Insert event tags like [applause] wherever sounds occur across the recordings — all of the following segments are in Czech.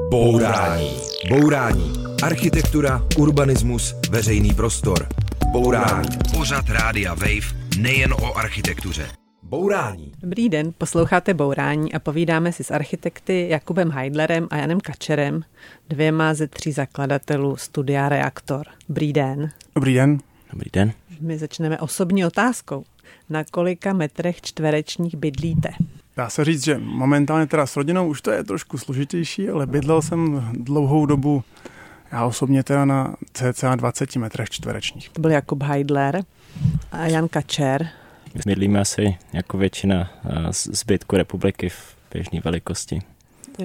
Bourání. Bourání. Architektura, urbanismus, veřejný prostor. Bourání. Pořad Rádia Wave nejen o architektuře. Bourání. Dobrý den, posloucháte Bourání a povídáme si s architekty Jakubem Heidlerem a Janem Kačerem, dvěma ze tří zakladatelů studia Reaktor. Dobrý den. Dobrý den. Dobrý den. My začneme osobní otázkou. Na kolika metrech čtverečních bydlíte? Dá se říct, že momentálně teda s rodinou už to je trošku složitější, ale bydlel jsem dlouhou dobu já osobně teda na cca 20 metrech čtverečních. To byl Jakub Heidler a Jan Kačer. My bydlíme asi jako většina eh, zbytku republiky v běžné velikosti.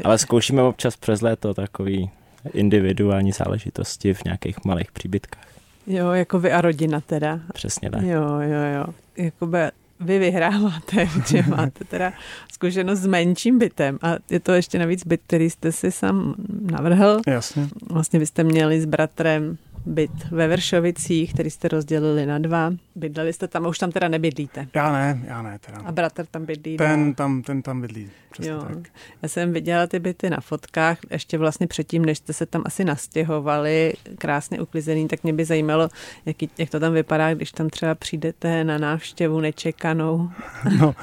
Ale zkoušíme občas přes léto takový individuální záležitosti v nějakých malých příbytkách. Jo, jako vy a rodina teda. Přesně tak. Jo, jo, jo. Jakoby vy vyhráváte, [laughs] že máte teda zkušenost s menším bytem a je to ještě navíc byt, který jste si sám navrhl. Jasně. Vlastně vy jste měli s bratrem byt ve Vršovicích, který jste rozdělili na dva. Bydleli jste tam a už tam teda nebydlíte. Já ne, já ne. Teda. A bratr tam bydlí. Ten tam, ten tam bydlí, přesně jo. tak. Já jsem viděla ty byty na fotkách, ještě vlastně předtím, než jste se tam asi nastěhovali, krásně uklizený, tak mě by zajímalo, jak, jak to tam vypadá, když tam třeba přijdete na návštěvu nečekanou. [laughs] No,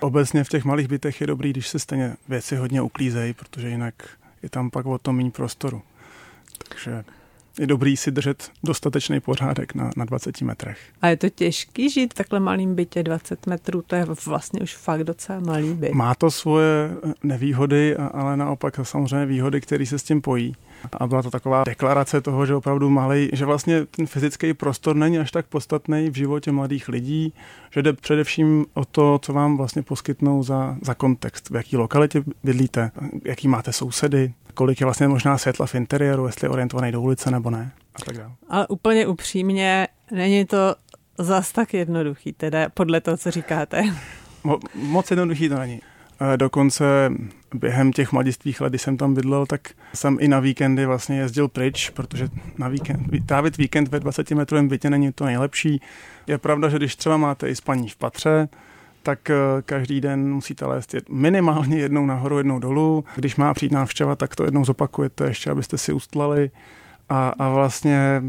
obecně v těch malých bytech je dobrý, když se stejně věci hodně uklízejí, protože jinak je tam pak o tom méně prostoru. Takže je dobrý si držet dostatečný pořádek na, na 20 metrech. A je to těžký žít v takhle malým bytě 20 metrů, to je vlastně už fakt docela malý byt. Má to svoje nevýhody, ale naopak samozřejmě výhody, které se s tím pojí. A byla to taková deklarace toho, že opravdu malý, že vlastně ten fyzický prostor není až tak podstatný v životě mladých lidí, že jde především o to, co vám vlastně poskytnou za, za kontext, v jaký lokalitě bydlíte, jaký máte sousedy, kolik je vlastně možná světla v interiéru, jestli je orientovaný do ulice nebo ne a tak dále. Ale úplně upřímně, není to zas tak jednoduchý, teda podle toho, co říkáte. Mo, moc jednoduchý to není. Dokonce během těch mladistvých let, kdy jsem tam bydlel, tak jsem i na víkendy vlastně jezdil pryč, protože na víkend, trávit víkend ve 20 metrovém bytě není to nejlepší. Je pravda, že když třeba máte i spaní v patře, tak každý den musíte lézt minimálně jednou nahoru, jednou dolů. Když má přijít návštěva, tak to jednou zopakujete ještě, abyste si ustlali. A, a vlastně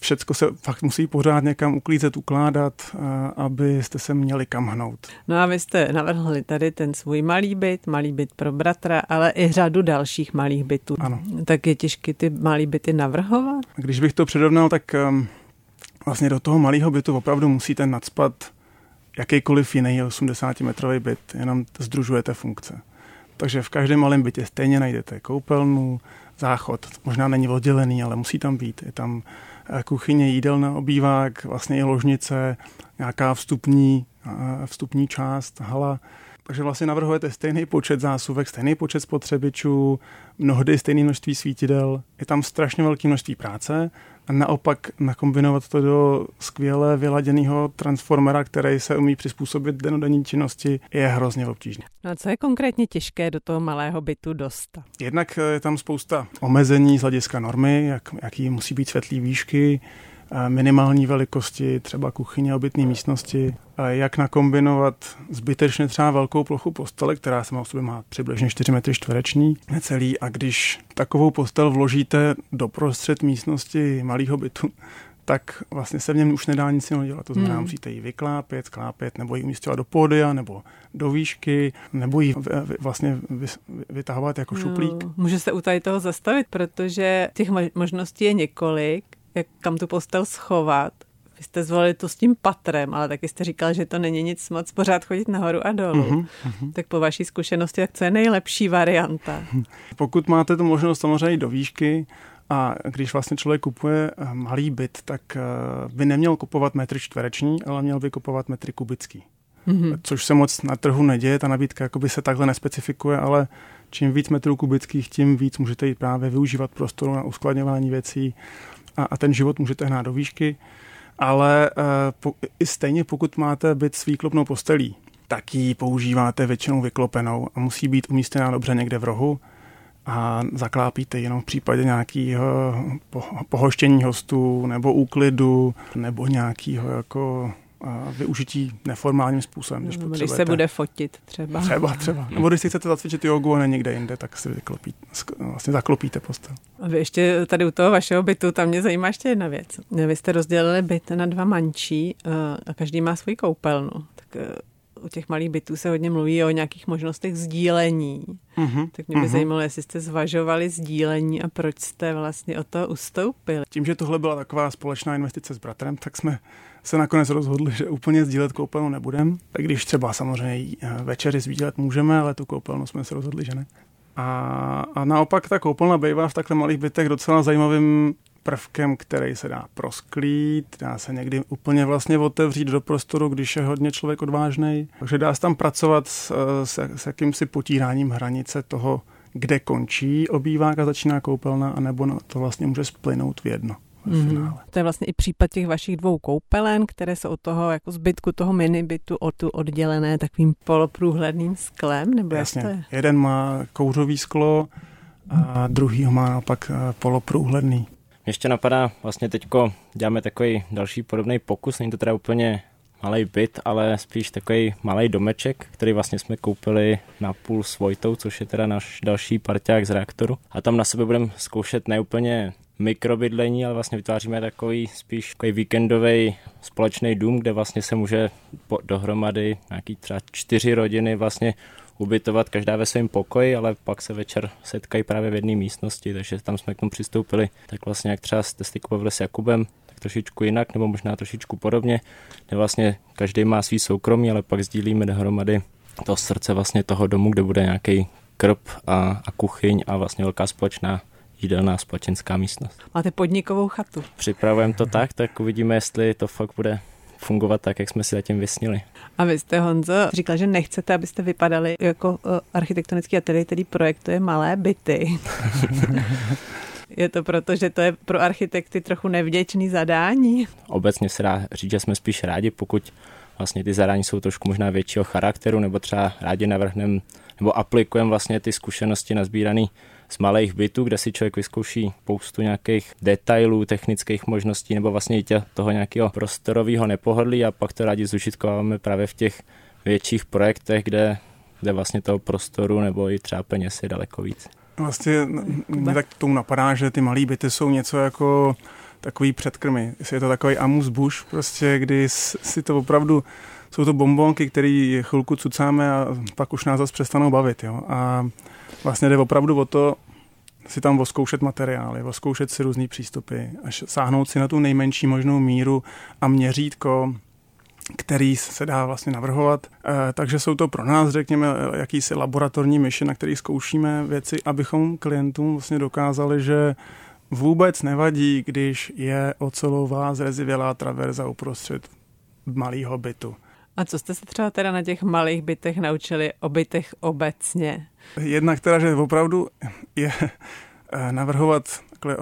všecko se fakt musí pořád někam uklízet, ukládat, abyste se měli kam hnout. No a vy jste navrhli tady ten svůj malý byt, malý byt pro bratra, ale i řadu dalších malých bytů. Ano. Tak je těžké ty malý byty navrhovat? Když bych to přirovnal, tak vlastně do toho malého bytu opravdu musíte nadspat jakýkoliv jiný 80-metrový byt, jenom združujete funkce. Takže v každém malém bytě stejně najdete koupelnu, záchod, možná není oddělený, ale musí tam být. Je tam kuchyně, jídelna, obývák, vlastně i ložnice, nějaká vstupní, vstupní část, hala. Takže vlastně navrhujete stejný počet zásuvek, stejný počet spotřebičů, mnohdy stejné množství svítidel. Je tam strašně velké množství práce a naopak nakombinovat to do skvěle vyladěného transformera, který se umí přizpůsobit denodenní činnosti, je hrozně obtížné. No a co je konkrétně těžké do toho malého bytu dostat? Jednak je tam spousta omezení z hlediska normy, jak, jaký musí být světlý výšky, minimální velikosti, třeba kuchyně, obytné místnosti, jak nakombinovat zbytečně třeba velkou plochu postele, která sama o sobě má přibližně 4 metry čtvereční, necelý, a když takovou postel vložíte do prostřed místnosti malého bytu, tak vlastně se v něm už nedá nic jiného dělat. To znamená, hmm. musíte ji vyklápět, sklápět, nebo ji umístěvat do pódia, nebo do výšky, nebo ji vlastně vytahovat jako šuplík. No, může se u tady toho zastavit, protože těch možností je několik jak kam tu postel schovat. Vy jste zvolili to s tím patrem, ale taky jste říkal, že to není nic moc pořád chodit nahoru a dolů. Uh-huh. Tak po vaší zkušenosti, tak co je nejlepší varianta? [laughs] Pokud máte tu možnost samozřejmě do výšky, a když vlastně člověk kupuje eh, malý byt, tak eh, by neměl kupovat metry čtvereční, ale měl by kupovat metry kubický. Mm-hmm. Což se moc na trhu neděje, ta nabídka jakoby se takhle nespecifikuje, ale čím víc metrů kubických, tím víc můžete jít právě využívat prostoru na uskladňování věcí, a, a ten život můžete hnát do výšky, ale uh, po, i stejně pokud máte byt s výklopnou postelí, tak ji používáte většinou vyklopenou a musí být umístěná dobře někde v rohu a zaklápíte jenom v případě nějakého po, pohoštění hostů nebo úklidu nebo nějakého jako využití neformálním způsobem. Když, no, když se bude fotit třeba. Třeba, třeba. Nebo když si chcete zacvičit jogu a ne někde jinde, tak si vyklopí, vlastně zaklopíte postel. A vy ještě tady u toho vašeho bytu, tam mě zajímá ještě jedna věc. Vy jste rozdělili byt na dva mančí eh, a každý má svůj koupelnu. Tak eh, u těch malých bytů se hodně mluví o nějakých možnostech sdílení. Uh-huh, tak mě by uh-huh. zajímalo, jestli jste zvažovali sdílení a proč jste vlastně o to ustoupili. Tím, že tohle byla taková společná investice s bratrem, tak jsme se nakonec rozhodli, že úplně sdílet koupelnu nebudeme. Tak když třeba samozřejmě eh, večery sdílet můžeme, ale tu koupelnu jsme se rozhodli, že ne. A, a naopak ta koupelna bývá v takhle malých bytech docela zajímavým prvkem, který se dá prosklít, dá se někdy úplně vlastně otevřít do prostoru, když je hodně člověk odvážný. Takže dá se tam pracovat s, s, s jakýmsi potíráním hranice toho, kde končí obývák a začíná koupelna, anebo to vlastně může splynout v jedno. Mm. To je vlastně i případ těch vašich dvou koupelen, které jsou od toho jako zbytku toho minibytu od tu oddělené takovým poloprůhledným sklem, nebo Jasně. jak to je? Jeden má kouřový sklo a druhý ho má naopak eh, poloprůhledný. Ještě napadá, vlastně teďko děláme takový další podobný pokus, není to teda úplně malý byt, ale spíš takový malý domeček, který vlastně jsme koupili na půl s Vojtou, což je teda náš další parťák z reaktoru. A tam na sebe budeme zkoušet neúplně mikrobydlení, ale vlastně vytváříme takový spíš takový víkendový společný dům, kde vlastně se může dohromady nějaký třeba čtyři rodiny vlastně ubytovat každá ve svém pokoji, ale pak se večer setkají právě v jedné místnosti, takže tam jsme k tomu přistoupili. Tak vlastně jak třeba jste bavili s Jakubem, tak trošičku jinak, nebo možná trošičku podobně, kde vlastně každý má svý soukromí, ale pak sdílíme dohromady to srdce vlastně toho domu, kde bude nějaký krb a, a kuchyň a vlastně velká společná jídelná společenská místnost. Máte podnikovou chatu. Připravujeme to tak, tak uvidíme, jestli to fakt bude fungovat tak, jak jsme si zatím vysnili. A vy jste, Honzo, říkal, že nechcete, abyste vypadali jako eh, architektonický ateliér, který projektuje malé byty. [laughs] je to proto, že to je pro architekty trochu nevděčný zadání? Obecně se dá říct, že jsme spíš rádi, pokud vlastně ty zadání jsou trošku možná většího charakteru, nebo třeba rádi navrhneme nebo aplikujeme vlastně ty zkušenosti nazbírané z malých bytů, kde si člověk vyzkouší spoustu nějakých detailů, technických možností nebo vlastně i toho nějakého prostorového nepohodlí a pak to rádi zužitkováme právě v těch větších projektech, kde, kde vlastně toho prostoru nebo i třeba peněz je daleko víc. Vlastně mě tak tomu napadá, že ty malé byty jsou něco jako takový předkrmy. Je to takový amus buš, prostě, kdy si to opravdu jsou to bombonky, které chvilku cucáme a pak už nás zase přestanou bavit. Jo? A vlastně jde opravdu o to, si tam voskoušet materiály, voskoušet si různý přístupy, až sáhnout si na tu nejmenší možnou míru a měřítko, který se dá vlastně navrhovat. E, takže jsou to pro nás, řekněme, jakýsi laboratorní myši, na kterých zkoušíme věci, abychom klientům vlastně dokázali, že vůbec nevadí, když je ocelová zrezivělá traverza uprostřed malého bytu. A co jste se třeba teda na těch malých bytech naučili o bytech obecně? Jedna, která že opravdu je eh, navrhovat eh,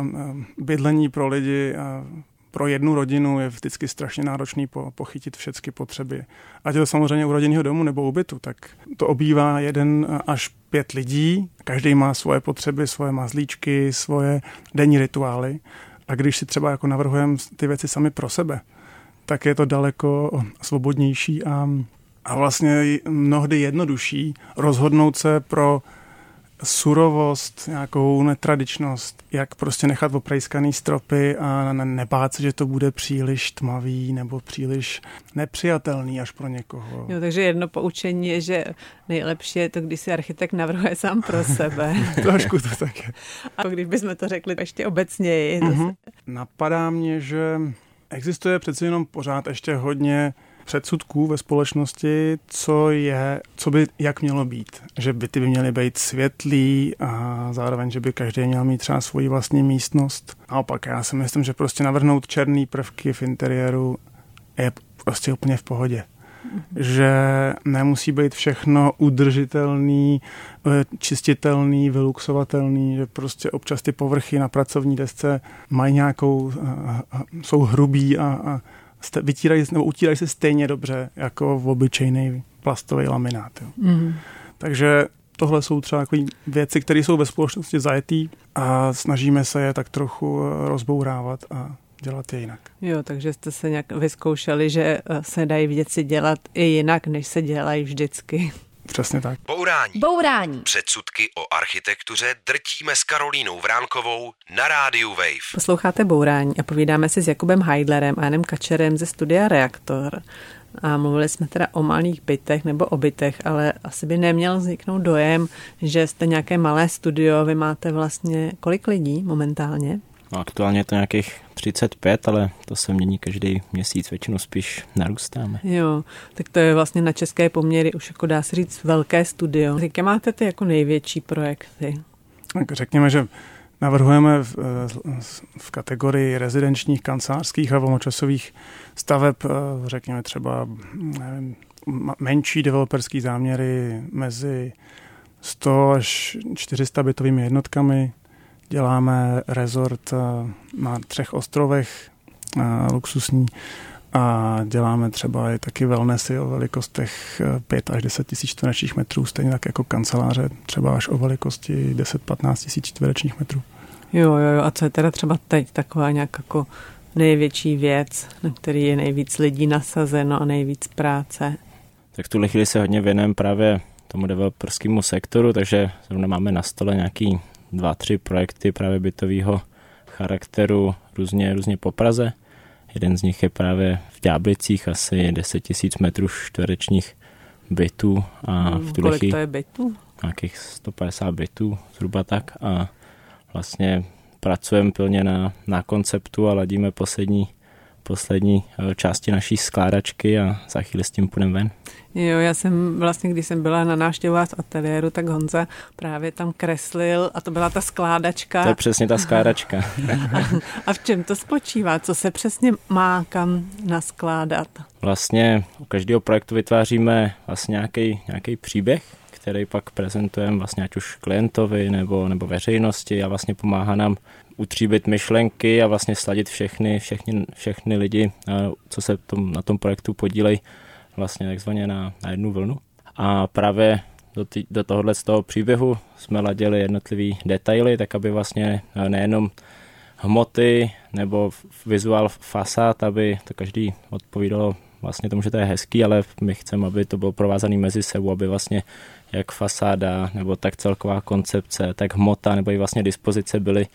bydlení pro lidi a pro jednu rodinu je vždycky strašně náročný po, pochytit všechny potřeby. Ať je to samozřejmě u rodinného domu nebo u bytu, tak to obývá jeden až pět lidí, každý má svoje potřeby, svoje mazlíčky, svoje denní rituály. A když si třeba jako navrhujeme ty věci sami pro sebe, tak je to daleko svobodnější a, a vlastně mnohdy jednodušší rozhodnout se pro surovost, nějakou netradičnost, jak prostě nechat oprejskaný stropy a nebát se, že to bude příliš tmavý nebo příliš nepřijatelný až pro někoho. Jo, takže jedno poučení je, že nejlepší je to, když si architekt navrhuje sám pro [laughs] sebe. Trošku to tak je. A když bychom to řekli ještě obecněji. Mm-hmm. Napadá mě, že Existuje přeci jenom pořád ještě hodně předsudků ve společnosti, co je, co by jak mělo být. Že byty by měly být světlý a zároveň, že by každý měl mít třeba svoji vlastní místnost. Naopak, já si myslím, že prostě navrhnout černý prvky v interiéru je prostě úplně v pohodě že nemusí být všechno udržitelný, eh, čistitelný, vyluxovatelný, že prostě občas ty povrchy na pracovní desce mají nějakou, eh, eh, jsou hrubý a, a vytírají, nebo utírají se stejně dobře jako v obyčejný plastový laminát. Jo. Mm. Takže tohle jsou třeba věci, které jsou ve společnosti zajetý a snažíme se je tak trochu rozbourávat a dělat je jinak. Jo, takže jste se nějak vyzkoušeli, že eh, se dají věci dělat i jinak, než se dělají vždycky. Přesně tak. Bourání. Bourání. Předsudky o architektuře drtíme s Karolínou Vránkovou na rádiu Wave. Posloucháte Bourání a povídáme si s Jakubem Heidlerem a Janem Kačerem ze studia Reaktor. A mluvili jsme teda o malých bytech nebo o bytech, ale asi by neměl vzniknout dojem, že jste nějaké malé studio, vy máte vlastně kolik lidí momentálně? Aktuálně je to nějakých 35, ale to se mění každý měsíc, většinou spíš narůstáme. Jo, tak to je vlastně na české poměry už jako dá se říct velké studio. Jaké máte ty jako největší projekty? Tak řekněme, že navrhujeme v, v kategorii rezidenčních, kancelářských a volnočasových staveb, eh, řekněme třeba nevím, menší developerský záměry mezi 100 až 400 bytovými jednotkami, Děláme rezort eh, na třech ostrovech, eh, luxusní, a děláme třeba i taky wellnessy o velikostech 5 až 10 tisíc čtverečních metrů, stejně tak jako kanceláře, třeba až o velikosti 10-15 tisíc čtverečních metrů. Jo, jo, jo. A co je teda třeba teď taková nějak jako největší věc, na který je nejvíc lidí nasazeno a nejvíc práce? Tak v tuhle chvíli se hodně věnujeme právě tomu developerskému sektoru, takže zrovna máme na stole nějaký dva, tři projekty právě bytového charakteru různě, různě po Praze. Jeden z nich je právě v Ďáblicích, asi 10 tisíc metrů čtverečních bytů. A v tuhle Kolik to je bytů? Nějakých 150 bytů, zhruba tak. A vlastně pracujeme plně na, na konceptu a ladíme poslední poslední eh, části naší skládačky a za chvíli s tím půjdeme ven. Jo, já jsem vlastně, když jsem byla na návštěvu z ateliéru, tak Honza právě tam kreslil a to byla ta skládačka. To je přesně ta skládačka. a, [laughs] a v čem to spočívá? Co se přesně má kam naskládat? Vlastně u každého projektu vytváříme vlastně nějaký, nějaký příběh, který pak prezentujeme vlastně ať už klientovi nebo, nebo veřejnosti a vlastně pomáhá nám utříbit myšlenky a vlastně sladit všechny, všechny, všechny lidi, co se tom, na tom projektu podílejí vlastně takzvaně na, na jednu vlnu. A právě do, tý, do tohohle z toho příběhu jsme ladili jednotlivý detaily, tak aby vlastně nejenom hmoty nebo vizuál fasád, aby to každý odpovídalo vlastně tomu, že to je hezký, ale my chceme, aby to bylo provázané mezi sebou, aby vlastně jak fasáda, nebo tak celková koncepce, tak hmota, nebo i vlastně dispozice byly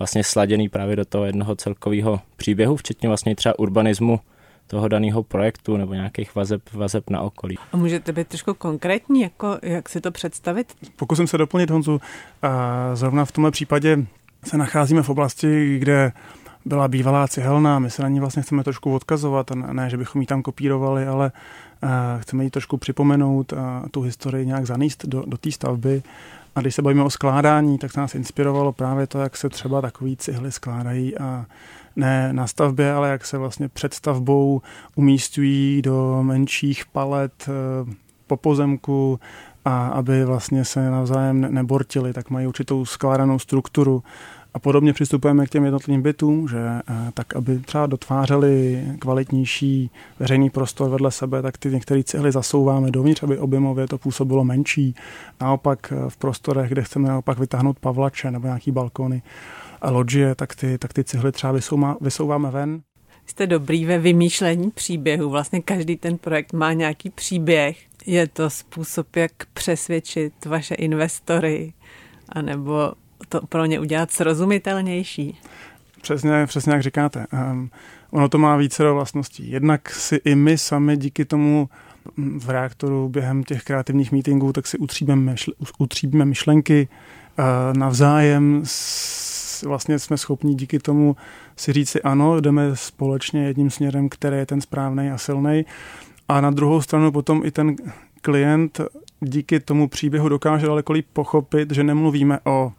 vlastně sladěný právě do toho jednoho celkového příběhu, včetně vlastně třeba urbanismu toho daného projektu nebo nějakých vazeb, vazeb na okolí. A můžete být trošku konkrétní, jako, jak si to představit? Pokusím se doplnit Honzu. Zrovna v tomhle případě se nacházíme v oblasti, kde byla bývalá cihelna, my se na ní vlastně chceme trošku odkazovat, ne, že bychom ji tam kopírovali, ale chceme ji trošku připomenout a tu historii nějak zaníst do, do té stavby. A když se bavíme o skládání, tak se nás inspirovalo právě to, jak se třeba takový cihly skládají a ne na stavbě, ale jak se vlastně před stavbou umístují do menších palet eh, po pozemku a aby vlastně se navzájem nebortili, tak mají určitou skládanou strukturu a podobně přistupujeme k těm jednotlivým bytům, že eh, tak, aby třeba dotvářeli kvalitnější veřejný prostor vedle sebe, tak ty některé cihly zasouváme dovnitř, aby objemově to působilo menší. Naopak eh, v prostorech, kde chceme naopak vytáhnout pavlače nebo nějaký balkony a loďie, tak ty, tak ty cihly třeba vysouma, vysouváme ven. Jste dobrý ve vymýšlení příběhu. Vlastně každý ten projekt má nějaký příběh. Je to způsob, jak přesvědčit vaše investory, anebo to pro ně udělat srozumitelnější. Přesně, přesně jak říkáte. Um, ono to má více vlastností. Jednak si i my sami díky tomu mm, v reaktoru během těch kreativních meetingů tak si utříbíme, myšlenky uh, navzájem. S, vlastně jsme schopni díky tomu si říct si ano, jdeme společně jedním směrem, který je ten správný a silný. A na druhou stranu potom i ten klient díky tomu příběhu dokáže daleko pochopit, že nemluvíme o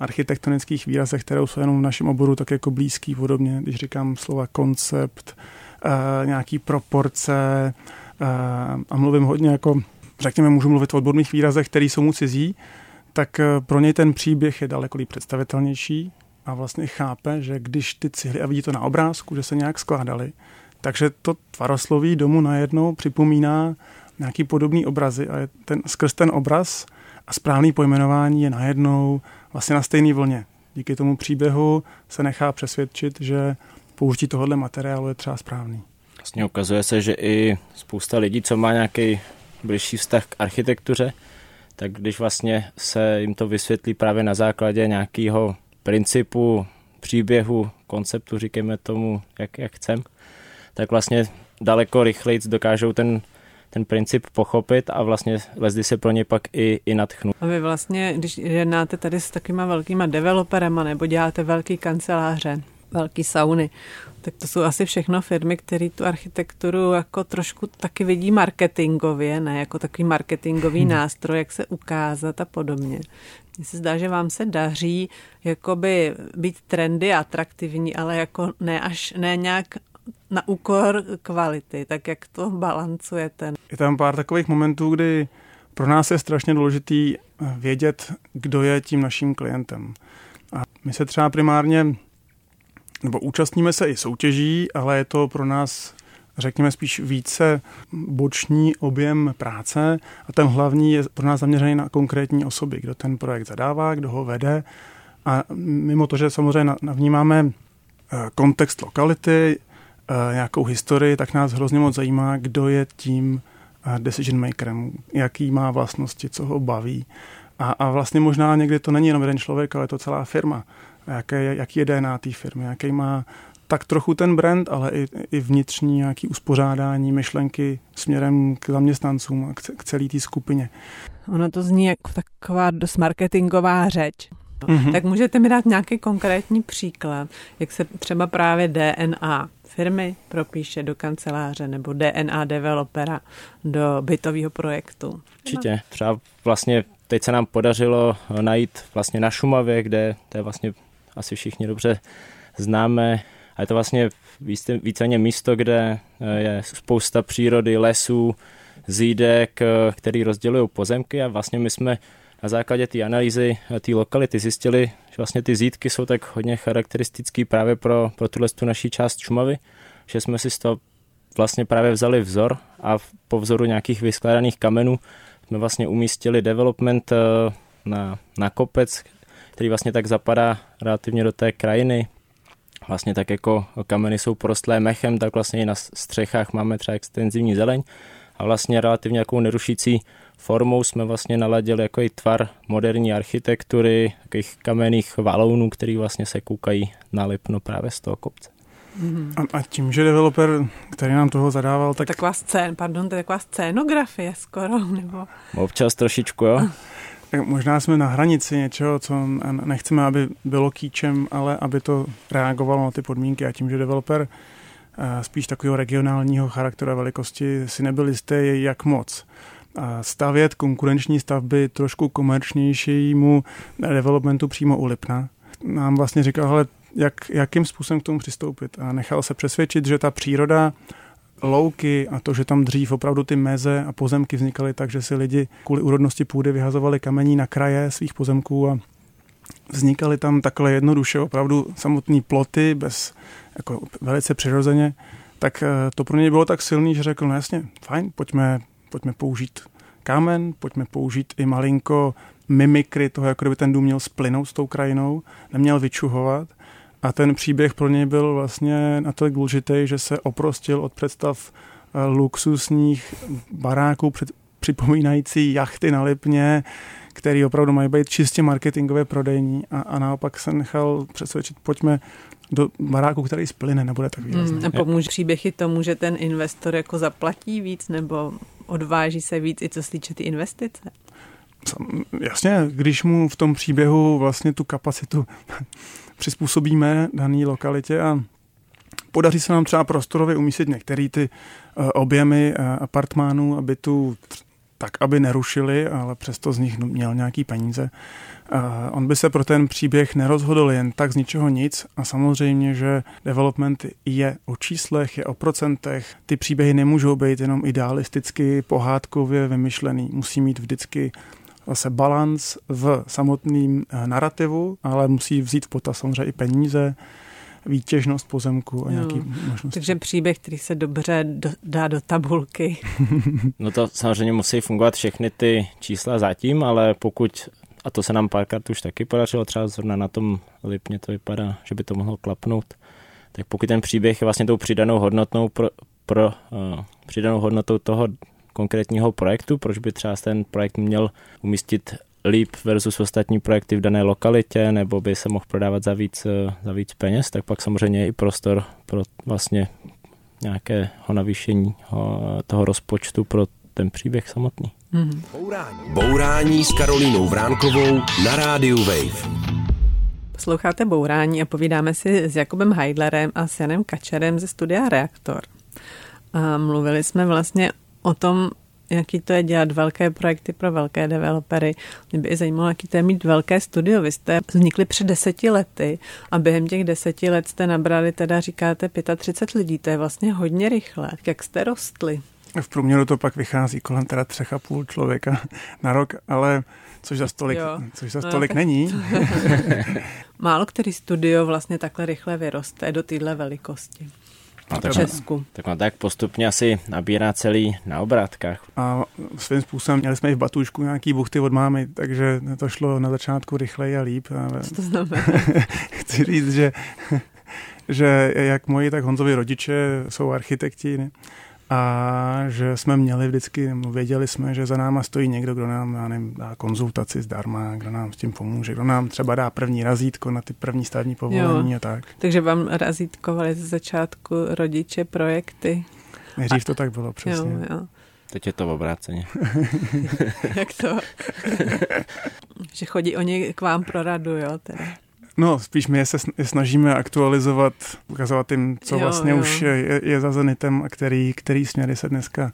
architektonických výrazech, které jsou jenom v našem oboru tak jako blízký podobně, když říkám slova koncept, uh, nějaký proporce uh, a mluvím hodně jako, řekněme, můžu mluvit o odborných výrazech, které jsou mu cizí, tak uh, pro něj ten příběh je daleko líp představitelnější a vlastně chápe, že když ty cihly a vidí to na obrázku, že se nějak skládali, takže to tvarosloví domu najednou připomíná nějaký podobný obrazy a ten, skrz ten obraz a správný pojmenování je najednou vlastně na stejné vlně. Díky tomu příběhu se nechá přesvědčit, že použití tohohle materiálu je třeba správný. Vlastně ukazuje se, že i spousta lidí, co má nějaký blížší vztah k architektuře, tak když vlastně se jim to vysvětlí právě na základě nějakého principu, příběhu, konceptu, říkejme tomu, jak, jak chcem, tak vlastně daleko rychleji dokážou ten ten princip pochopit a vlastně lezdy se pro ně pak i, i natchnu. A vy vlastně, když jednáte tady s takýma velkýma developerama nebo děláte velký kanceláře, velký sauny, tak to jsou asi všechno firmy, které tu architekturu jako trošku taky vidí marketingově, ne jako takový marketingový hmm. nástroj, jak se ukázat a podobně. Mně se zdá, že vám se daří jakoby být trendy atraktivní, ale jako ne až ne nějak na úkor kvality, tak jak to balancujete? Je tam pár takových momentů, kdy pro nás je strašně důležitý vědět, kdo je tím naším klientem. A my se třeba primárně, nebo účastníme se i soutěží, ale je to pro nás řekněme spíš více boční objem práce a ten hlavní je pro nás zaměřený na konkrétní osoby, kdo ten projekt zadává, kdo ho vede a mimo to, že samozřejmě navnímáme eh, kontext lokality, Eh, nějakou historii, tak nás hrozně moc zajímá, kdo je tím eh, decision makerem, jaký má vlastnosti, co ho baví. A, a vlastně možná někdy to není jenom jeden člověk, ale je to celá firma. Jaké, jaký je DNA té firmy, jaký má tak trochu ten brand, ale i, i vnitřní nějaký uspořádání myšlenky směrem k zaměstnancům a k, k celé té skupině. Ono to zní jako taková dost marketingová řeč. Mm-hmm. Tak můžete mi dát nějaký konkrétní příklad, jak se třeba právě DNA firmy propíše do kanceláře nebo DNA developera do bytového projektu. Určitě. Třeba vlastně teď se nám podařilo najít vlastně na Šumavě, kde to je vlastně asi všichni dobře známe. A je to vlastně víceméně místo, kde eh, je spousta přírody, lesů, zídek, eh, který rozdělují pozemky a vlastně my jsme na základě té analýzy eh, té lokality zjistili, že vlastně ty zítky jsou tak hodně charakteristický právě pro, pro tuhle tu naší část Šumavy, že jsme si z toho vlastně právě vzali vzor a po vzoru nějakých vyskládaných kamenů jsme vlastně umístili development eh, na, na kopec, který vlastně tak zapadá relativně do té krajiny. Vlastně tak jako kameny jsou porostlé mechem, tak vlastně i na střechách máme třeba extenzivní zeleň a vlastně relativně jakou nerušící formou jsme vlastně naladili jako i tvar moderní architektury, takových kamenných valounů, který vlastně se koukají na Lipno právě z toho kopce. Mm-hmm. A, a tím, že developer, který nám toho zadával, tak... Taková scén, pardon, to je taková scénografie skoro, nebo... Občas trošičku, jo. Tak možná jsme na hranici něčeho, co nechceme, aby bylo kýčem, ale aby to reagovalo na ty podmínky. A tím, že developer eh, spíš takového regionálního charakteru a velikosti si nebyl jistý, jak moc stavět konkurenční stavby trošku komerčnějšímu developmentu přímo u Lipna. Nám vlastně říkal, hele, jak, jakým způsobem k tomu přistoupit. A nechal se přesvědčit, že ta příroda, louky a to, že tam dřív opravdu ty meze a pozemky vznikaly tak, že si lidi kvůli úrodnosti půdy vyhazovali kamení na kraje svých pozemků a vznikaly tam takhle jednoduše opravdu samotné ploty, bez, jako velice přirozeně, tak eh, to pro něj bylo tak silný, že řekl, no jasně, fajn, pojďme pojďme použít kámen, pojďme použít i malinko mimikry toho, jako kdyby ten dům měl splynout s tou krajinou, neměl vyčuhovat. A ten příběh pro něj byl vlastně natolik důležitý, že se oprostil od představ eh, luxusních baráků před, připomínající jachty na Lipně, který opravdu mají být čistě marketingové prodejní a, a naopak se nechal přesvědčit, pojďme do baráku, který splyne, nebude tak výrazný. Hmm, a pomůže příběh i tomu, že ten investor jako zaplatí víc nebo odváží se víc i co se týče ty investice? Jasně, když mu v tom příběhu vlastně tu kapacitu [laughs] přizpůsobíme dané lokalitě a podaří se nám třeba prostorově umístit některé ty uh, objemy uh, apartmánů a bytů tak, aby nerušili, ale přesto z nich měl nějaký peníze, on by se pro ten příběh nerozhodl jen tak z ničeho nic a samozřejmě, že development je o číslech, je o procentech. Ty příběhy nemůžou být jenom idealisticky, pohádkově vymyšlený. Musí mít vždycky zase balans v samotném eh, narrativu, ale musí vzít v potaz samozřejmě i peníze, výtěžnost pozemku a nějaký no, možnosti. Takže příběh, který se dobře do, dá do tabulky. [laughs] no to samozřejmě musí fungovat všechny ty čísla zatím, ale pokud a to se nám párkrát už taky podařilo, třeba zrovna na tom lipně to vypadá, že by to mohlo klapnout, tak pokud ten příběh je vlastně tou přidanou hodnotou pro, pro uh, přidanou hodnotou toho konkrétního projektu, proč by třeba ten projekt měl umístit líp versus ostatní projekty v dané lokalitě, nebo by se mohl prodávat za víc, za víc peněz, tak pak samozřejmě je i prostor pro vlastně nějakého navýšení toho rozpočtu pro ten příběh samotný. Mm-hmm. Bourání. Bourání s Karolínou Vránkovou na rádiu Wave. Posloucháte Bourání a povídáme si s Jakubem Heidlerem a s Janem Kačerem ze studia Reaktor. A mluvili jsme vlastně o tom, jaký to je dělat velké projekty pro velké developery. Mě by i zajímalo, jaký to je mít velké studio. Vy jste vznikli před deseti lety a během těch deseti let jste nabrali, teda říkáte 35 lidí, to je vlastně hodně rychle. Jak jste rostli? V průměru to pak vychází kolem teda třech a půl člověka na rok, ale což za stolik, což za stolik no, není. [laughs] Málo který studio vlastně takhle rychle vyroste do téhle velikosti. No, tak Česku. Tak on tak postupně asi nabírá celý na obrátkách. A svým způsobem měli jsme i v Batůžku nějaký buchty od mámy, takže to šlo na začátku rychleji a líp. Co to znamená? [laughs] Chci říct, že, že jak moji, tak Honzovi rodiče jsou architekti, ne? A že jsme měli vždycky, věděli jsme, že za náma stojí někdo, kdo nám já nevím, dá konzultaci zdarma, kdo nám s tím pomůže, kdo nám třeba dá první razítko na ty první stavní povolení jo. a tak. Takže vám razítkovali ze začátku rodiče projekty? Nejdřív to tak bylo, přesně. Jo, jo. Teď je to v obráceně. [laughs] Jak to? [laughs] že chodí oni k vám pro radu, jo? Teda. No, spíš my se snažíme aktualizovat, ukazovat jim, co jo, vlastně jo. už je, je za Zenitem a který, který směry se dneska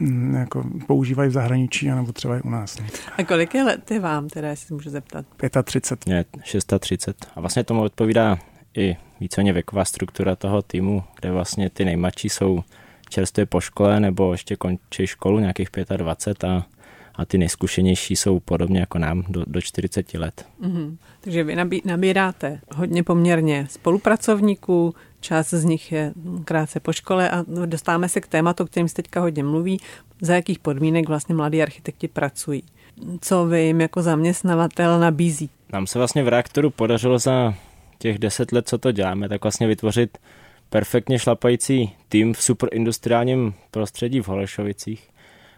m, mm, jako používají v zahraničí, anebo třeba i u nás. Ne? A kolik je let je vám, teda, jestli můžu zeptat? 35. Je 630. A vlastně tomu odpovídá i víceméně věková struktura toho týmu, kde vlastně ty nejmladší jsou čerstvě po škole nebo ještě končí školu nějakých 25 a a ty nejzkušenější jsou podobně jako nám do, do 40 let. Mm-hmm. Takže vy nabí, nabíráte hodně poměrně spolupracovníků, část z nich je krátce po škole a dostáváme se k tématu, o kterém se teďka hodně mluví, za jakých podmínek vlastně mladí architekti pracují. Co vy jim jako zaměstnavatel nabízí? Nám se vlastně v reaktoru podařilo za těch deset let, co to děláme, tak vlastně vytvořit perfektně šlapající tým v superindustriálním prostředí v Holešovicích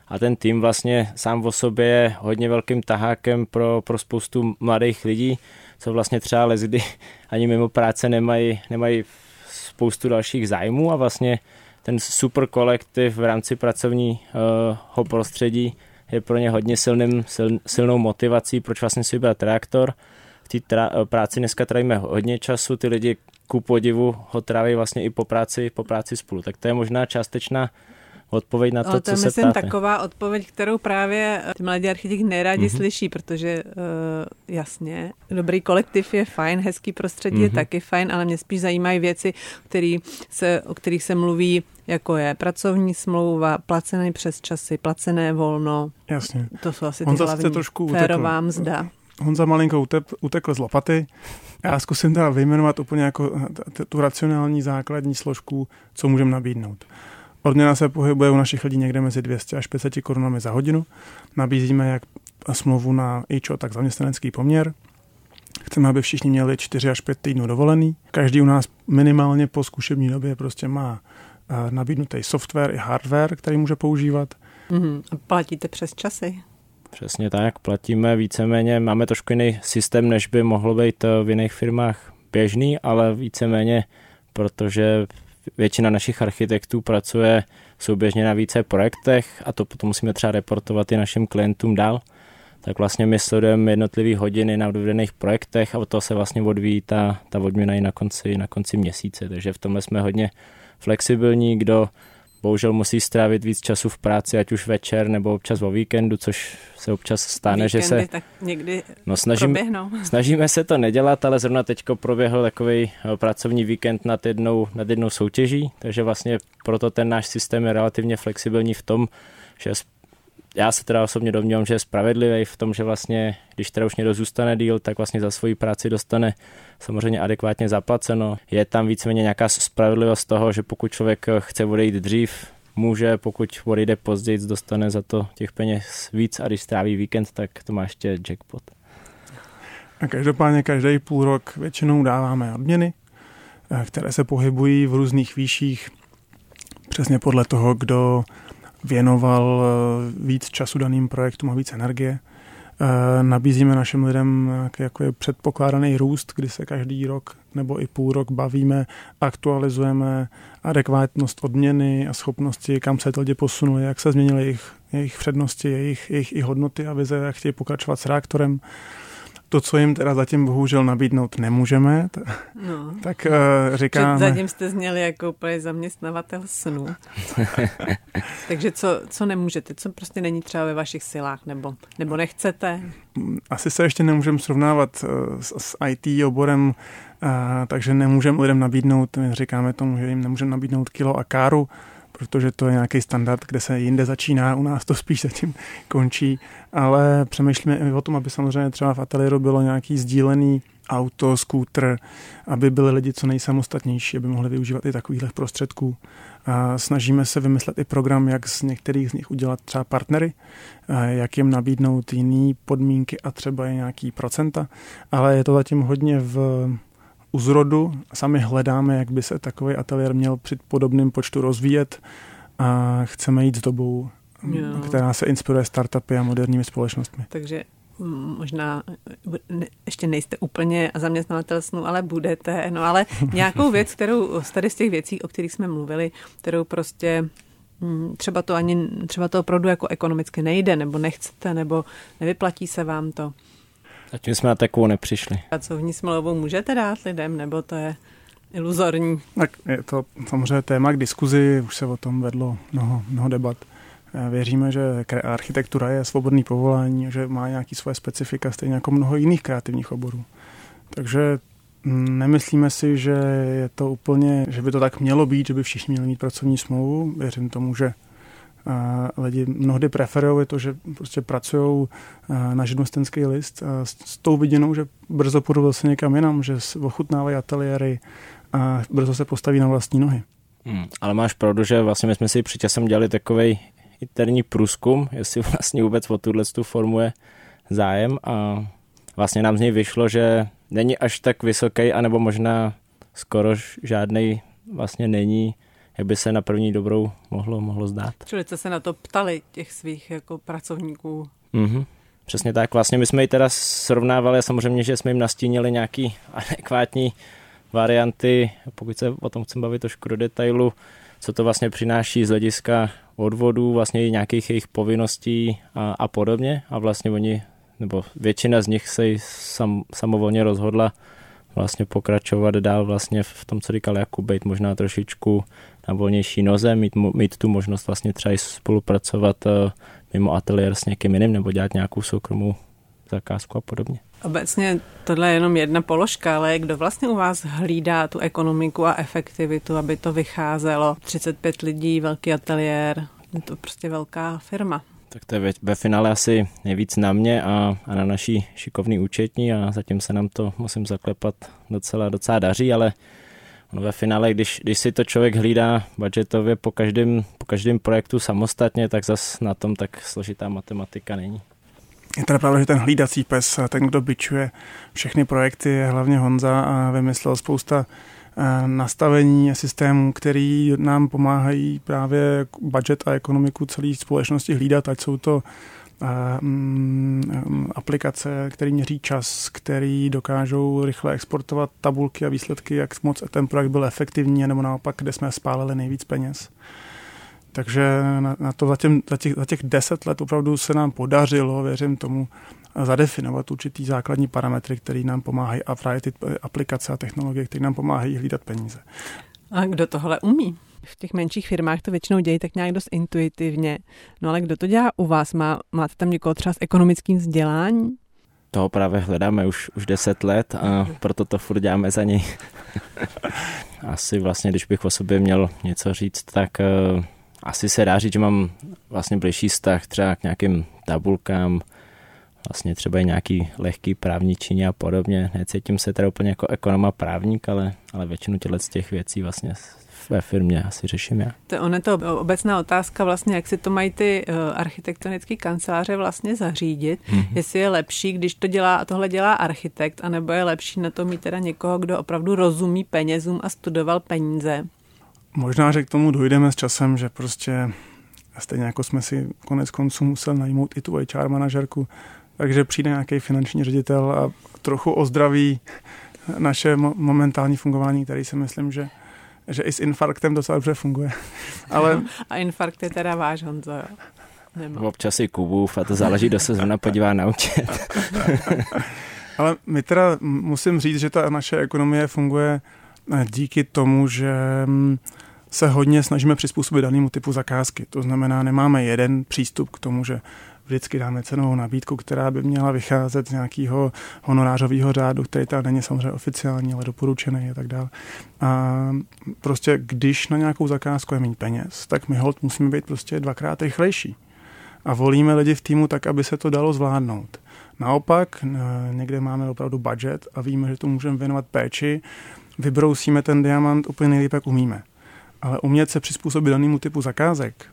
a ten tým vlastně sám o sobě je hodně velkým tahákem pro, pro spoustu mladých lidí, co vlastně třeba lezdy [laughs] ani mimo práce nemají, nemají spoustu dalších zájmů a vlastně ten super kolektiv v rámci pracovního prostředí je pro ně hodně silným, sil, silnou motivací, proč vlastně si vybrat reaktor. V té práci dneska trávíme hodně času, ty lidi ku podivu ho tráví vlastně i po práci, po práci spolu. Tak to je možná částečná odpověď na to, Ale to co je, se myslím, ptáte. taková odpověď, kterou právě ty mladí architekti nejrádi mm-hmm. slyší, protože uh, jasně, dobrý kolektiv je fajn, hezký prostředí mm-hmm. je mhm. taky fajn, ale mě spíš zajímají věci, který se, o kterých se mluví jako je pracovní smlouva, placené přes časy, placené volno. Jasně. To jsou asi ty On hlavní. trošku férová mzda. Honza malinko utep, utekl z lopaty. Já zkusím teda vyjmenovat úplně jako tu racionální základní složku, co můžeme nabídnout. Odměna se pohybuje u našich lidí někde mezi 200 až 500 korunami za hodinu. Nabízíme jak smlouvu na IČO, tak zaměstnanecký poměr. Chceme, aby všichni měli 4 až 5 týdnů dovolený. Každý u nás minimálně po zkušební době prostě má eh, nabídnutý software i hardware, který může používat. Mm-hmm. A platíte přes časy? Přesně tak, platíme víceméně, máme trošku jiný systém, než by mohlo být eh, v jiných firmách běžný, ale víceméně, protože většina našich architektů pracuje souběžně na více projektech a to potom musíme třeba reportovat i našim klientům dál. Tak vlastně my sledujeme jednotlivé hodiny na odvedených projektech a od toho se vlastně odvíjí ta, ta odměna i na konci, na konci měsíce. Takže v tomhle jsme hodně flexibilní, kdo bohužel musí strávit víc času v práci, ať už večer nebo občas o víkendu, což se občas stane, Víkendy, že se... tak někdy no, snažím, [laughs] snažíme se to nedělat, ale zrovna teďko proběhl takový eh, pracovní víkend nad jednou, nad jednou soutěží, takže vlastně proto ten náš systém je relativně flexibilní v tom, že já se teda osobně domnívám, že je spravedlivý v tom, že vlastně, když teda už někdo zůstane díl, tak vlastně za svoji práci dostane samozřejmě adekvátně zaplaceno. Je tam víceméně nějaká spravedlivost toho, že pokud člověk chce odejít dřív, může, pokud odejde později, dostane za to těch peněz víc a když stráví víkend, tak to má ještě jackpot. A každopádně každý půl rok většinou dáváme odměny. které se pohybují v různých výších, přesně podle toho, kdo věnoval víc času daným projektům a víc energie. Nabízíme našim lidem jako je předpokládaný růst, kdy se každý rok nebo i půl rok bavíme, aktualizujeme adekvátnost odměny a schopnosti, kam se ty lidi posunuli, jak se změnily jejich, jejich přednosti, jejich, jejich i hodnoty a vize, jak chtějí pokračovat s reaktorem. To, co jim teda zatím bohužel nabídnout nemůžeme, t- no. [laughs] tak uh, říkáme... Zatím jste zněli jako úplně zaměstnavatel snů. [laughs] Takže co, co nemůžete? Co prostě není třeba ve vašich silách? Nebo, nebo nechcete? Asi se ještě nemůžeme srovnávat uh, s, s IT oborem, uh, takže nemůžeme lidem nabídnout, my říkáme tomu, že jim nemůžeme nabídnout kilo a káru, protože to je nějaký standard, kde se jinde začíná, u nás to spíš zatím končí, ale přemýšlíme i o tom, aby samozřejmě třeba v ateliéru bylo nějaký sdílený auto, skútr, aby byli lidi co nejsamostatnější, aby mohli využívat i takovýchhle prostředků. A snažíme se vymyslet i program, jak z některých z nich udělat třeba partnery, jak jim nabídnout jiné podmínky a třeba i nějaký procenta, ale je to zatím hodně v u zrodu. Sami hledáme, jak by se takový ateliér měl při podobném počtu rozvíjet a chceme jít s dobou, jo. která se inspiruje startupy a moderními společnostmi. Takže možná ne, ještě nejste úplně zaměstnavatel snu, ale budete. No ale nějakou věc, kterou tady z těch věcí, o kterých jsme mluvili, kterou prostě třeba to ani, třeba to opravdu jako ekonomicky nejde, nebo nechcete, nebo nevyplatí se vám to. Zatím jsme na takovou nepřišli. Pracovní smlouvu můžete dát lidem, nebo to je iluzorní? Tak je to samozřejmě téma k diskuzi, už se o tom vedlo mnoho, mnoho debat. Věříme, že architektura je svobodný povolání, že má nějaký svoje specifika, stejně jako mnoho jiných kreativních oborů. Takže nemyslíme si, že je to úplně, že by to tak mělo být, že by všichni měli mít pracovní smlouvu. Věřím tomu, že lidi mnohdy preferují to, že prostě pracují na živnostenský list s tou viděnou, že brzo půjdu vlastně někam jinam, že ochutnávají ateliéry a brzo se postaví na vlastní nohy. Hmm, ale máš pravdu, že vlastně my jsme si při časem dělali takový interní průzkum, [laughs] jestli vlastně vůbec o tuhle tu formu je zájem a vlastně nám z něj vyšlo, že není až tak vysoký, anebo možná skoro žádný vlastně není jak by se na první dobrou mohlo, mohlo zdát. Čili jste se na to ptali těch svých jako pracovníků. Mm-hmm. Přesně tak. Vlastně my jsme ji teda srovnávali, samozřejmě, že jsme jim nastínili nějaký adekvátní varianty, pokud se o tom chceme bavit trošku do detailu, co to vlastně přináší z hlediska odvodů, vlastně i nějakých jejich povinností a, a podobně. A vlastně oni, nebo většina z nich se sam, samovolně rozhodla vlastně pokračovat dál vlastně v tom, co říkal Jakub, být možná trošičku na volnější noze, mít, mít tu možnost vlastně třeba i spolupracovat eh, mimo ateliér s někým jiným nebo dělat nějakou soukromou zakázku a podobně. Obecně tohle je jenom jedna položka, ale kdo vlastně u vás hlídá tu ekonomiku a efektivitu, aby to vycházelo? 35 lidí, velký ateliér, je to prostě velká firma. Tak to je ve, ve finále asi nejvíc na mě a, a na naší šikovný účetní a zatím se nám to, musím zaklepat, docela, docela daří, ale No ve finále, když, když si to člověk hlídá budgetově po každém, po každém projektu samostatně, tak zas na tom tak složitá matematika není. Je teda pravda, že ten hlídací pes, ten, kdo byčuje všechny projekty, je hlavně Honza a vymyslel spousta eh, nastavení a systémů, který nám pomáhají právě budget a ekonomiku celé společnosti hlídat, ať jsou to aplikace, které měří čas, který dokážou rychle exportovat tabulky a výsledky, jak moc ten projekt byl efektivní, nebo naopak, kde jsme spálili nejvíc peněz. Takže na, na to za, těm, za, těch, za těch deset let opravdu se nám podařilo, věřím tomu, zadefinovat určitý základní parametry, které nám pomáhají a právě ty aplikace a technologie, které nám pomáhají hlídat peníze. A kdo tohle umí? V těch menších firmách to většinou dějí tak nějak dost intuitivně. No ale kdo to dělá u vás? Má, máte tam někoho třeba s ekonomickým vzděláním? Toho právě hledáme už, už deset let a proto to furt děláme za něj. [laughs] asi vlastně, když bych o sobě měl něco říct, tak uh, asi se dá říct, že mám vlastně blížší vztah třeba k nějakým tabulkám, vlastně třeba i nějaký lehký právničině a podobně. Necítím se teda úplně jako ekonoma právník, ale, ale většinu těchto z těch věcí vlastně ve firmě asi řeším já. To on je to obecná otázka vlastně, jak si to mají ty uh, architektonické kanceláře vlastně zařídit, mm-hmm. jestli je lepší, když to dělá, tohle dělá architekt, anebo je lepší na to mít teda někoho, kdo opravdu rozumí penězům a studoval peníze. Možná, že k tomu dojdeme s časem, že prostě stejně jako jsme si konec konců musel najmout i tu HR manažerku, takže přijde nějaký finanční ředitel a trochu ozdraví naše momentální fungování, který si myslím, že že i s infarktem docela dobře funguje. [laughs] Ale... A infarkt je teda váš, Honzo, jo? Nemá. Občas i Kubův a to záleží, kdo se zrovna podívá na účet. [laughs] Ale my teda musím říct, že ta naše ekonomie funguje eh, díky tomu, že mm, se hodně snažíme přizpůsobit danému typu zakázky. To znamená, nemáme jeden přístup k tomu, že vždycky dáme cenovou nabídku, která by měla vycházet z nějakého honorářového řádu, který tam není samozřejmě oficiální, ale doporučený a tak dále. A prostě když na nějakou zakázku je méně peněz, tak my hold musíme být prostě dvakrát rychlejší. A volíme lidi v týmu tak, aby se to dalo zvládnout. Naopak, někde máme opravdu budget a víme, že to můžeme věnovat péči, vybrousíme ten diamant úplně nejlépe, jak umíme. Ale umět se přizpůsobit danému typu zakázek,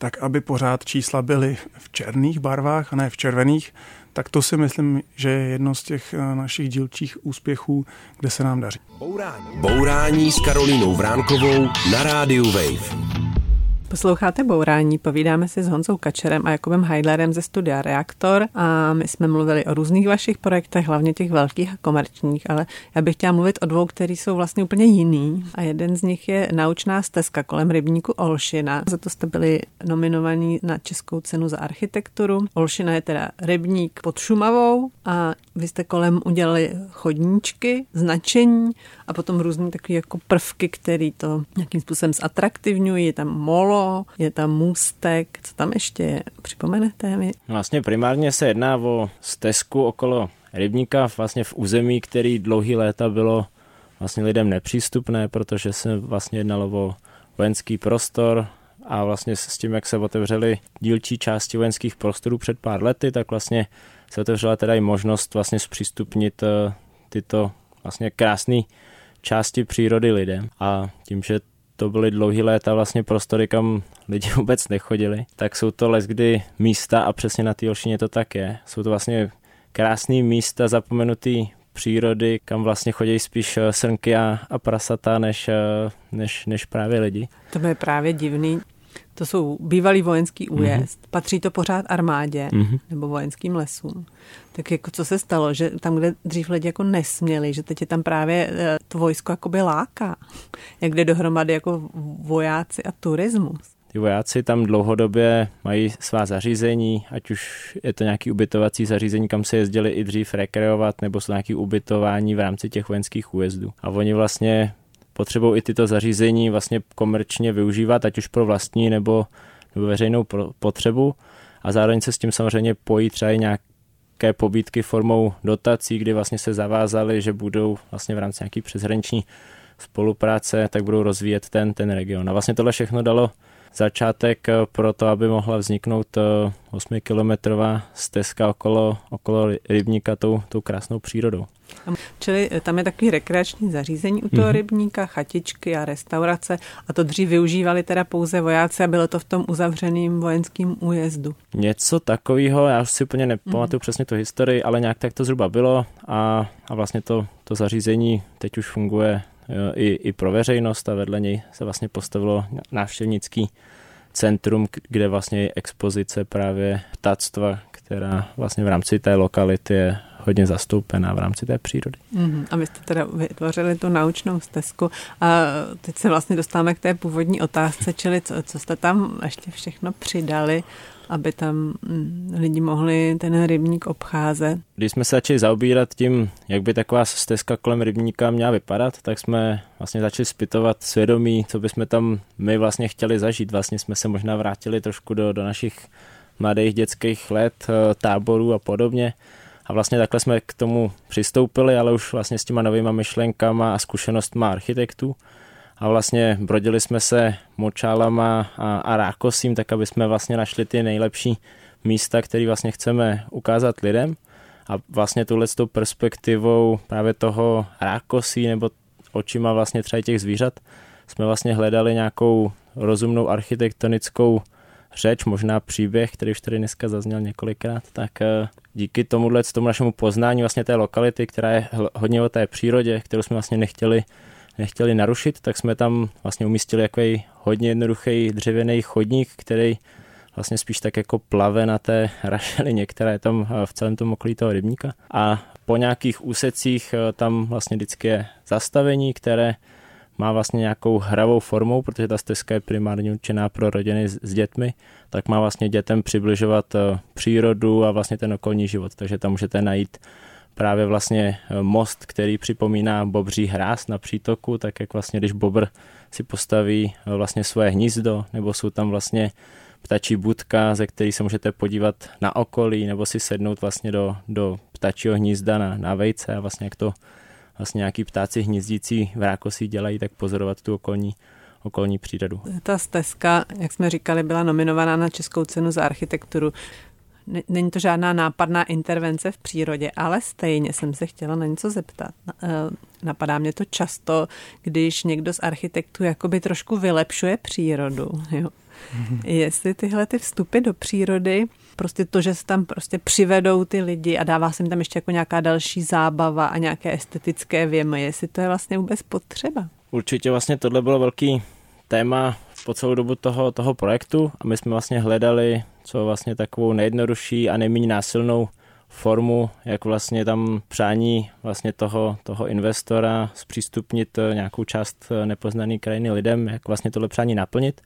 tak aby pořád čísla byly v černých barvách a ne v červených, tak to si myslím, že je jedno z těch eh, našich dílčích úspěchů, kde se nám daří. Bourání, Bourání s Karolínou Vránkovou na rádiu Wave. Posloucháte Bourání, povídáme si s Honzou Kačerem a Jakubem Heidlerem ze studia Reaktor a my jsme mluvili o různých vašich projektech, hlavně těch velkých a komerčních, ale já bych chtěla mluvit o dvou, který jsou vlastně úplně jiný a jeden z nich je naučná stezka kolem rybníku Olšina. Za to jste byli nominovaní na Českou cenu za architekturu. Olšina je teda rybník pod Šumavou a vy jste kolem udělali chodníčky, značení a potom různé takové jako prvky, které to nějakým způsobem zatraktivňují. Je tam molo, je tam můstek, co tam ještě je? Připomenete mi? Vlastně primárně se jedná o stezku okolo rybníka, vlastně v území, který dlouhý léta bylo vlastně lidem nepřístupné, protože se vlastně jednalo o vojenský prostor a vlastně s tím, jak se otevřely dílčí části vojenských prostorů před pár lety, tak vlastně se otevřela teda i možnost vlastně zpřístupnit eh, tyto vlastně krásné části přírody lidem. A tím, že to byly dlouhý léta vlastně prostory, kam lidi [laughs] vůbec nechodili, tak jsou to les, kdy místa a přesně na té Olšině to tak je. Jsou to vlastně krásné místa zapomenutý přírody, kam vlastně chodí spíš eh, srnky a, a prasata, než, eh, než, než právě lidi. To je právě divný. To jsou bývalý vojenský mhm. újezd. Mm-hmm. Patří to pořád armádě mm-hmm. nebo vojenským lesům. Tak jako co se stalo, že tam, kde dřív lidi jako nesměli, že teď je tam právě eh, to vojsko jakoby láká. Jak jde dohromady jako vojáci a turismus. Ty vojáci tam dlouhodobě mají svá zařízení, ať už je to nějaký ubytovací zařízení, kam se jezdili i dřív rekreovat, nebo jsou nějaký ubytování v rámci těch vojenských újezdů. A oni vlastně potřebují i tyto zařízení vlastně komerčně využívat, ať už pro vlastní nebo, nebo veřejnou potřebu a zároveň se s tím samozřejmě pojí třeba i nějaké pobídky formou dotací, kdy vlastně se zavázali, že budou vlastně v rámci nějaký přeshraniční spolupráce, tak budou rozvíjet ten, ten region. A vlastně tohle všechno dalo začátek pro to, aby mohla vzniknout 8-kilometrová eh, stezka okolo, okolo rybníka tou, tou krásnou přírodou. Čili eh, tam je takový rekreační zařízení u toho mm-hmm. rybníka, chatičky a restaurace a to dřív využívali teda pouze vojáci a bylo to v tom uzavřeným vojenským újezdu. Něco takového, já si úplně nepamatuju mm-hmm. přesně tu historii, ale nějak tak to zhruba bylo a, a vlastně to, to zařízení teď už funguje jo, i, i pro veřejnost a vedle něj se vlastně postavilo návštěvnický centrum, kde vlastně je expozice právě ptactva, která vlastně v rámci té lokality je hodně zastoupená v rámci té přírody. Mm-hmm. A vy jste teda vytvořili tu naučnou stezku a teď se vlastně dostáváme k té původní otázce, čili co, co jste tam ještě všechno přidali, aby tam mm, lidi mohli ten rybník obcházet. Když jsme se začali zaobírat tím, jak by taková stezka kolem rybníka měla vypadat, tak jsme vlastně začali zpytovat svědomí, co bychom tam my vlastně chtěli zažít. Vlastně jsme se možná vrátili trošku do, do našich mladých dětských let, eh, táborů a podobně. A vlastně takhle jsme k tomu přistoupili, ale už vlastně s těma novýma myšlenkama a zkušenostma architektů. A vlastně brodili jsme se močálama a, a rákosím, tak aby jsme vlastně našli ty nejlepší místa, který vlastně chceme ukázat lidem a vlastně tuhle s tou perspektivou právě toho rákosí nebo očima vlastně třeba těch zvířat jsme vlastně hledali nějakou rozumnou architektonickou řeč, možná příběh, který už tady dneska zazněl několikrát, tak eh, díky tomuhle, tomu našemu poznání vlastně té lokality, která je hodně o té přírodě, kterou jsme vlastně nechtěli, nechtěli narušit, tak jsme tam vlastně umístili takový hodně jednoduchý dřevěný chodník, který vlastně spíš tak jako plave na té rašelině, která je tam eh, v celém tom okolí toho rybníka. A po nějakých úsecích eh, tam vlastně vždycky je zastavení, které má vlastně nějakou hravou formou, protože ta stezka je primárně určená pro rodiny s, dětmi, tak má vlastně dětem přibližovat eh, přírodu a vlastně ten okolní život. Takže tam můžete najít právě vlastně most, který připomíná bobří hráz na přítoku, tak jak vlastně když bobr si postaví vlastně svoje hnízdo, nebo jsou tam vlastně ptačí budka, ze který se můžete podívat na okolí nebo si sednout vlastně do, do ptačího hnízda na, na vejce a vlastně jak to vlastně nějaký ptáci hnízdící v rákosí dělají, tak pozorovat tu okolní, okolní přírodu. Ta stezka, jak jsme říkali, byla nominovaná na Českou cenu za architekturu. Není to žádná nápadná intervence v přírodě, ale stejně jsem se chtěla na něco zeptat. Eh, napadá mě to často, když někdo z architektů jakoby trošku vylepšuje přírodu. Jo? [laughs] Jestli tyhle ty vstupy do přírody, prostě to, že se tam prostě přivedou ty lidi a dává se jim tam ještě jako nějaká další zábava a nějaké estetické věmy, jestli to je vlastně vůbec potřeba. Určitě vlastně tohle bylo velký téma po celou dobu toho, toho projektu a my jsme vlastně hledali, co vlastně takovou nejjednodušší a nejméně násilnou formu, jak vlastně tam přání vlastně toho, toho investora zpřístupnit nějakou část nepoznané krajiny lidem, jak vlastně tohle přání naplnit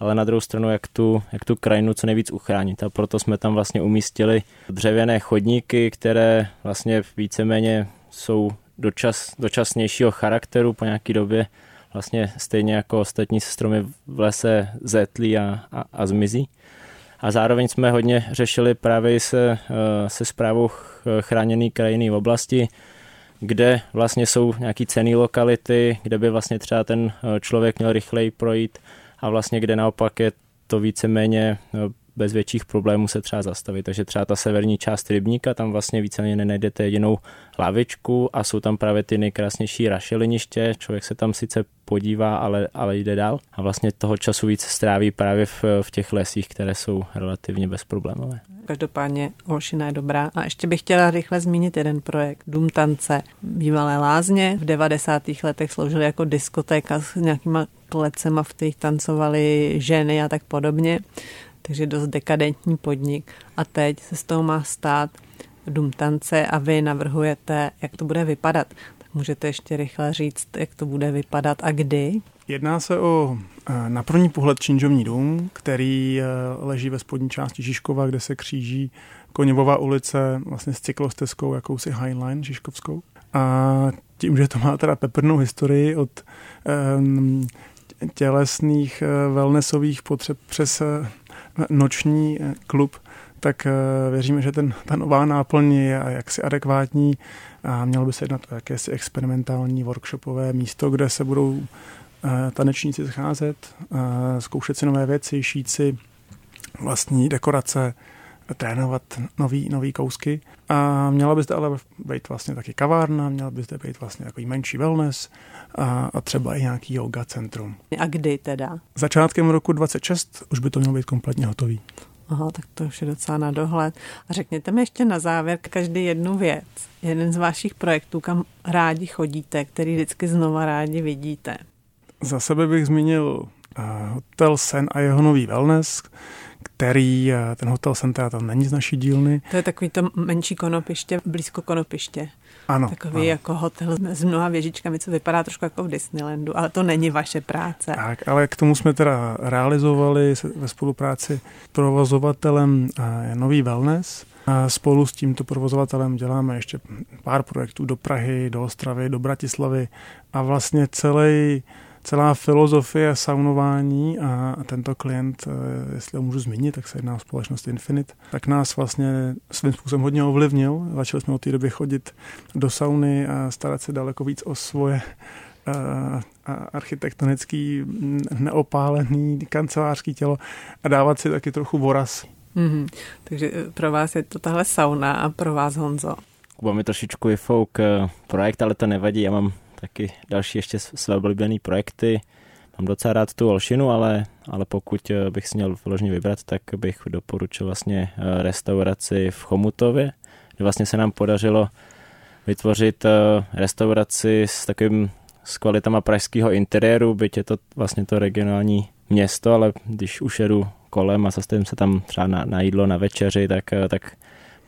ale na druhou stranu, jak tu, jak tu krajinu co nejvíc uchránit. A proto jsme tam vlastně umístili dřevěné chodníky, které vlastně víceméně jsou dočas, dočasnějšího charakteru po nějaký době vlastně stejně jako ostatní stromy v lese zetlí a, a, a zmizí. A zároveň jsme hodně řešili právě se, eh, se zprávou chráněné krajiny v oblasti, kde vlastně jsou nějaký cený lokality, kde by vlastně třeba ten eh, člověk měl rychleji projít a vlastně kde naopak je to víceméně no, bez větších problémů se třeba zastavit. Takže třeba ta severní část rybníka, tam vlastně víceméně nenajdete jedinou lavičku a jsou tam právě ty nejkrásnější rašeliniště. Člověk se tam sice podívá, ale, ale jde dál a vlastně toho času víc stráví právě v, v těch lesích, které jsou relativně bezproblémové. Každopádně Holšina je dobrá. A ještě bych chtěla rychle zmínit jeden projekt. Dům tance. Bývalé lázně v 90. letech sloužily jako diskotéka s nějakýma klecema, v kterých tancovaly ženy a tak podobně takže dost dekadentní podnik. A teď se z toho má stát dům tance a vy navrhujete, jak to bude vypadat. Tak můžete ještě rychle říct, jak to bude vypadat a kdy? Jedná se o eh, na první pohled činžovní dům, který eh, leží ve spodní části Žižkova, kde se kříží Koněvová ulice vlastně s cyklostezkou, jakousi Highline Žižkovskou. A tím, že to má teda peprnou historii od um, tělesných uh, wellnessových potřeb přes uh, noční eh, klub, tak eh, věříme, že ten, ta nová náplň je jaksi adekvátní a mělo by se jednat o jakési experimentální workshopové místo, kde se budou eh, tanečníci scházet, zkoušet si nové věci, šít si vlastní dekorace, trénovat nový, nový kousky. A měla by zde ale být vlastně taky kavárna, měla by zde být vlastně takový menší wellness a, a třeba i nějaký yoga centrum. A kdy teda? Začátkem roku 26 už by to mělo být kompletně hotový. Aha, tak to už je docela na dohled. A řekněte mi ještě na závěr každý jednu věc. Jeden z vašich projektů, kam rádi chodíte, který vždycky znova rádi vidíte. Za sebe bych zmínil uh, Hotel Sen a jeho nový wellness, který, uh, ten hotel Sen teda tam není z naší dílny. To je takový to menší konopiště, blízko konopiště. Ano. Takový ano. jako hotel s mnoha věžičkami, co vypadá trošku jako v Disneylandu, ale to není vaše práce. Tak, ale k tomu jsme teda realizovali ve spolupráci provozovatelem Nový Wellness. A spolu s tímto provozovatelem děláme ještě pár projektů do Prahy, do Ostravy, do Bratislavy a vlastně celý celá filozofie saunování a tento klient, eh, jestli ho můžu zmínit, tak se jedná o společnost Infinite, tak nás vlastně svým způsobem hodně ovlivnil. Začali jsme od té doby chodit do sauny a starat se daleko víc o svoje eh, architektonický neopálený kancelářský tělo a dávat si taky trochu voraz Mm-hmm. Takže eh, pro vás je to tahle sauna a pro vás Honzo? Kuba mi trošičku vyfouk eh, projekt, ale to nevadí. Já mám taky další ještě své oblíbené projekty. Mám docela rád tu Olšinu, ale, ale pokud eh, bych si měl vložně vybrat, tak bych doporučil vlastně restauraci v Chomutově, kde vlastně se nám podařilo vytvořit restauraci s takovým s kvalitama pražského interiéru, byť je to vlastně to regionální město, ale když už jedu kolem a zastavím se tam třeba na, na jídlo, na večeři, tak, tak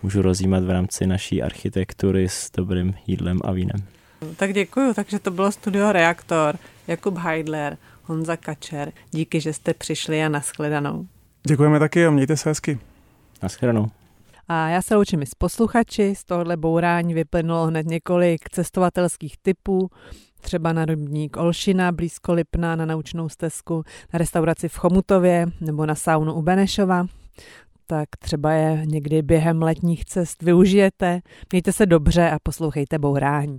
můžu rozjímat v rámci naší architektury s dobrým jídlem a vínem. Tak děkuju, takže to bylo Studio Reaktor, Jakub Heidler, Honza Kačer. Díky, že jste přišli a nashledanou. Děkujeme taky a mějte se hezky. Nashledanou. A já se loučím i s posluchači. Z tohohle bourání vyplynulo hned několik cestovatelských typů třeba na rybník Olšina blízko Lipna na naučnou stezku, na restauraci v Chomutově nebo na saunu u Benešova, tak třeba je někdy během letních cest využijete. Mějte se dobře a poslouchejte bourání.